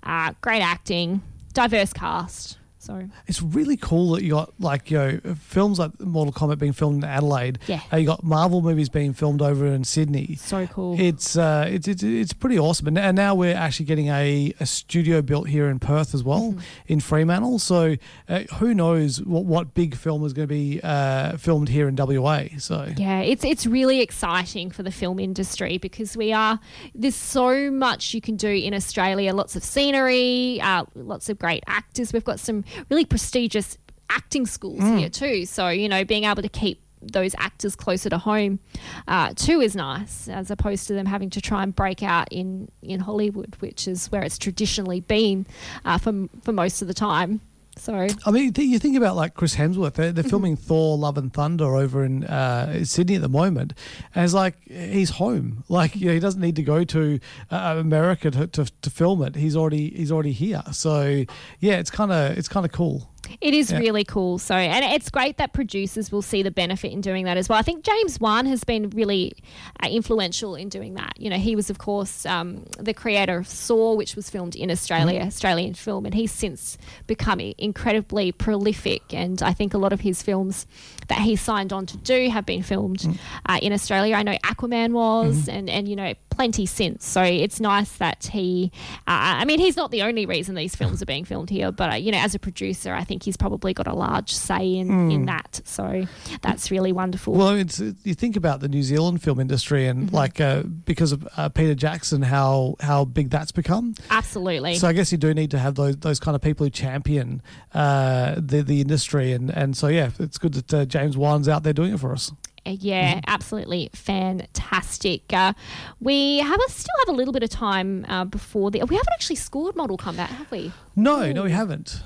uh, great acting, diverse cast. So It's really cool that you got like you know films like Mortal Kombat being filmed in Adelaide. Yeah. Uh, you got Marvel movies being filmed over in Sydney. so cool. It's uh, it's it's it's pretty awesome, and, and now we're actually getting a, a studio built here in Perth as well, Mm-hmm. in Fremantle. So uh, who knows what, what big film is going to be uh, filmed here in WA? So Yeah, it's it's really exciting for the film industry because we are there's so much you can do in Australia. Lots of scenery, uh, lots of great actors. We've got some really prestigious acting schools here too. So you know, being able to keep those actors closer to home uh, too is nice, as opposed to them having to try and break out in in Hollywood, which is where it's traditionally been uh, for for most of the time. So I mean, th- you think about like Chris Hemsworth. They're, Mm-hmm. they're filming Thor: Love and Thunder over in uh, Sydney at the moment, and it's like he's home. Like you know, he doesn't need to go to uh, America to, to, to film it. He's already he's already here. So yeah, it's kind of it's kind of cool. It is Yeah. really cool. So, and it's great that producers will see the benefit in doing that as well. I think James Wan has been really uh, influential in doing that. You know, he was, of course, um, the creator of Saw, which was filmed in Australia, Australian film, and he's since become incredibly prolific. And I think a lot of his films that he signed on to do have been filmed uh, in Australia. I know Aquaman was, and, and, you know, plenty since. So it's nice that he, uh, I mean, he's not the only reason these films are being filmed here, but, uh, you know, as a producer, I think he's probably got a large say in, in that. So that's really wonderful. Well, you think about the New Zealand film industry and Mm-hmm. like uh, because of uh, Peter Jackson, how how big that's become. Absolutely. So I guess you do need to have those those kind of people who champion uh, the the industry, and and so yeah, it's good that uh, James Wan's out there doing it for us. Uh, Yeah, absolutely fantastic. Uh, we have a, still have a little bit of time uh, before the. We haven't actually scored Mortal Kombat, have we? No, no, we haven't.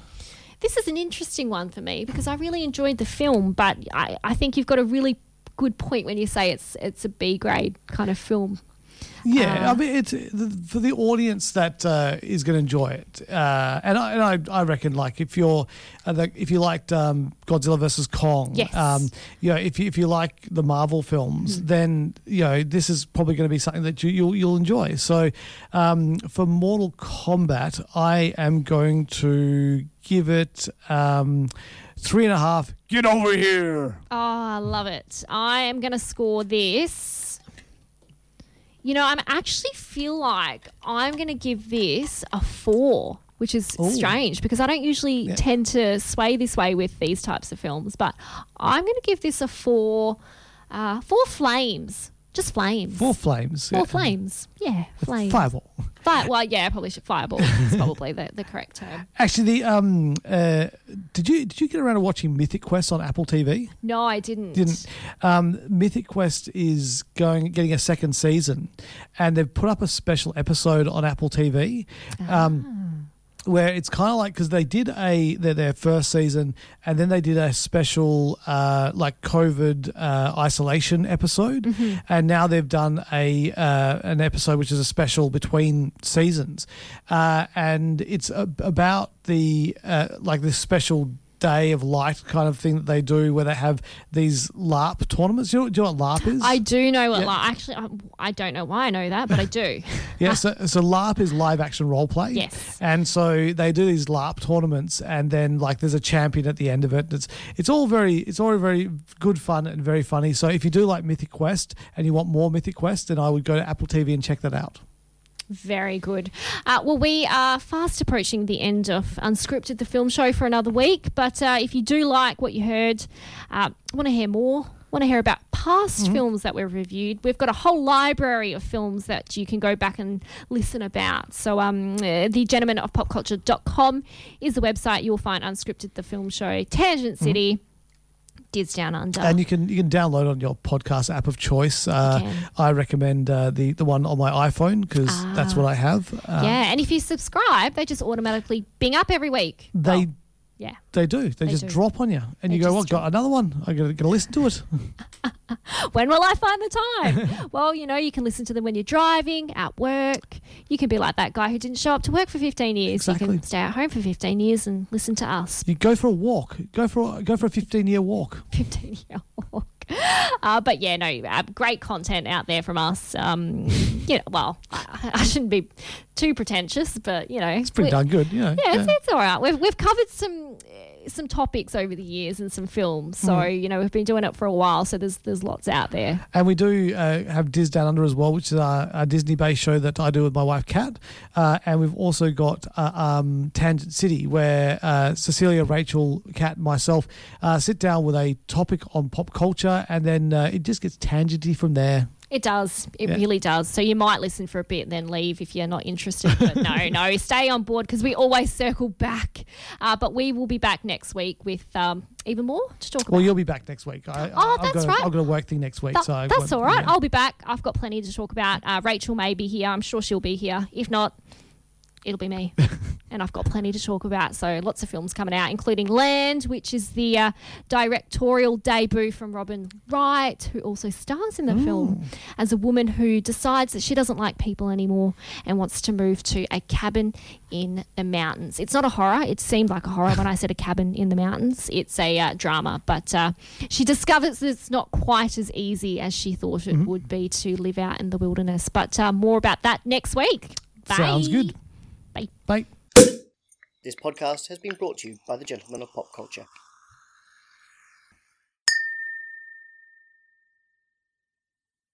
this is an interesting one for me because I really enjoyed the film, but I, I think you've got a really good point when you say it's it's a B grade kind of film. Yeah, Uh, I mean, it's for the audience that uh, is going to enjoy it, uh, and I, and I, I reckon like if you're uh, the, if you liked um, Godzilla versus Kong, Yes. um, you know, if you, if you like the Marvel films, Mm. then you know this is probably going to be something that you, you'll you'll enjoy. So, um, for Mortal Kombat, I am going to give it um, three and a half. Get over here. Oh, I love it. I am going to score this. You know, I'm actually feel like I'm going to give this a four, which is Ooh. strange because I don't usually Yeah. tend to sway this way with these types of films. But I'm going to give this a four. Uh, four flames, just flames. Four flames. Four yeah. flames. Yeah, flames. Fireball. Fire. Well, yeah, probably should fireball. is probably the, the correct term. Actually, the um, uh, did you did you get around to watching Mythic Quest on Apple TV? No, I didn't. Didn't. Um, Mythic Quest is going getting a second season, and they've put up a special episode on Apple TV. Um, where it's kind of like because they did a their, their first season and then they did a special uh, like COVID uh, isolation episode, and now they've done a uh, an episode which is a special between seasons, uh, and it's a, about the uh, like this special day of light kind of thing that they do where they have these LARP tournaments. Do you know, do you know what LARP is? I do know what. Yeah. Like, actually, I, I don't know why I know that, but I do. Yeah, so, so LARP is live action role play. Yes. And so they do these LARP tournaments and then like there's a champion at the end of it. It's it's all very it's all very good fun and very funny. So if you do like Mythic Quest and you want more Mythic Quest, then I would go to Apple TV and check that out. Very good. Uh, well, we are fast approaching the end of Unscripted, the film show, for another week. But uh, if you do like what you heard, uh, want to hear more, want to hear about past films that we've reviewed, we've got a whole library of films that you can go back and listen about. So, um, uh, the gentleman of popculture.com is the website. You'll find Unscripted, the film show, Tangent City, Down Under. And you can you can download on your podcast app of choice. Uh. I recommend uh, the the one on my iPhone because that's what I have. Uh, yeah, and if you subscribe, they just automatically bing up every week. They Well, yeah. they do. They, just do. drop on you, and They you go, "Well, got another one. I got to listen to it." when will I find the time? well, you know, you can listen to them when you're driving, at work. You can be like that guy who didn't show up to work for 15 years. You Exactly. can stay at home for 15 years and listen to us. You go for a walk. Go for a, go for a fifteen year walk. 15 year walk. Uh, but yeah, no, uh, great content out there from us. Um, you know, well, I, I shouldn't be too pretentious, but you know, It's pretty darn good. You know. Yeah, it's, it's all right. We've, we've covered some some topics over the years and some films, so Mm. you know we've been doing it for a while. So there's there's lots out there. And we do uh, have Diz Down Under as well, which is our, our Disney based show that I do with my wife, Kat. Uh, and we've also got uh, um, Tangent City, where uh, Cecilia, Rachel, Kat, myself uh, sit down with a topic on pop culture, and then uh, it just gets tangenty from there. It does. It Yeah. really does. So you might listen for a bit and then leave if you're not interested. But no, no, stay on board because we always circle back. Uh, but we will be back next week with um, even more to talk Well, about. Well, you'll be back next week. I, Oh, I've that's got a, right. I've got a work thing next week. So that's all right. yeah. I'll be back. I've got plenty to talk about. Uh, Rachel may be here. I'm sure she'll be here. If not, it'll be me. and I've got plenty to talk about. So lots of films coming out, including Land, which is the uh, directorial debut from Robin Wright, who also stars in the film as a woman who decides that she doesn't like people anymore and wants to move to a cabin in the mountains. It's not a horror. It seemed like a horror when I said a cabin in the mountains. It's a uh, drama, but uh, she discovers that it's not quite as easy as she thought it would be to live out in the wilderness. But uh, more about that next week. Bye. Sounds good. Bye. Bye. This podcast has been brought to you by the Gentlemen of Pop Culture.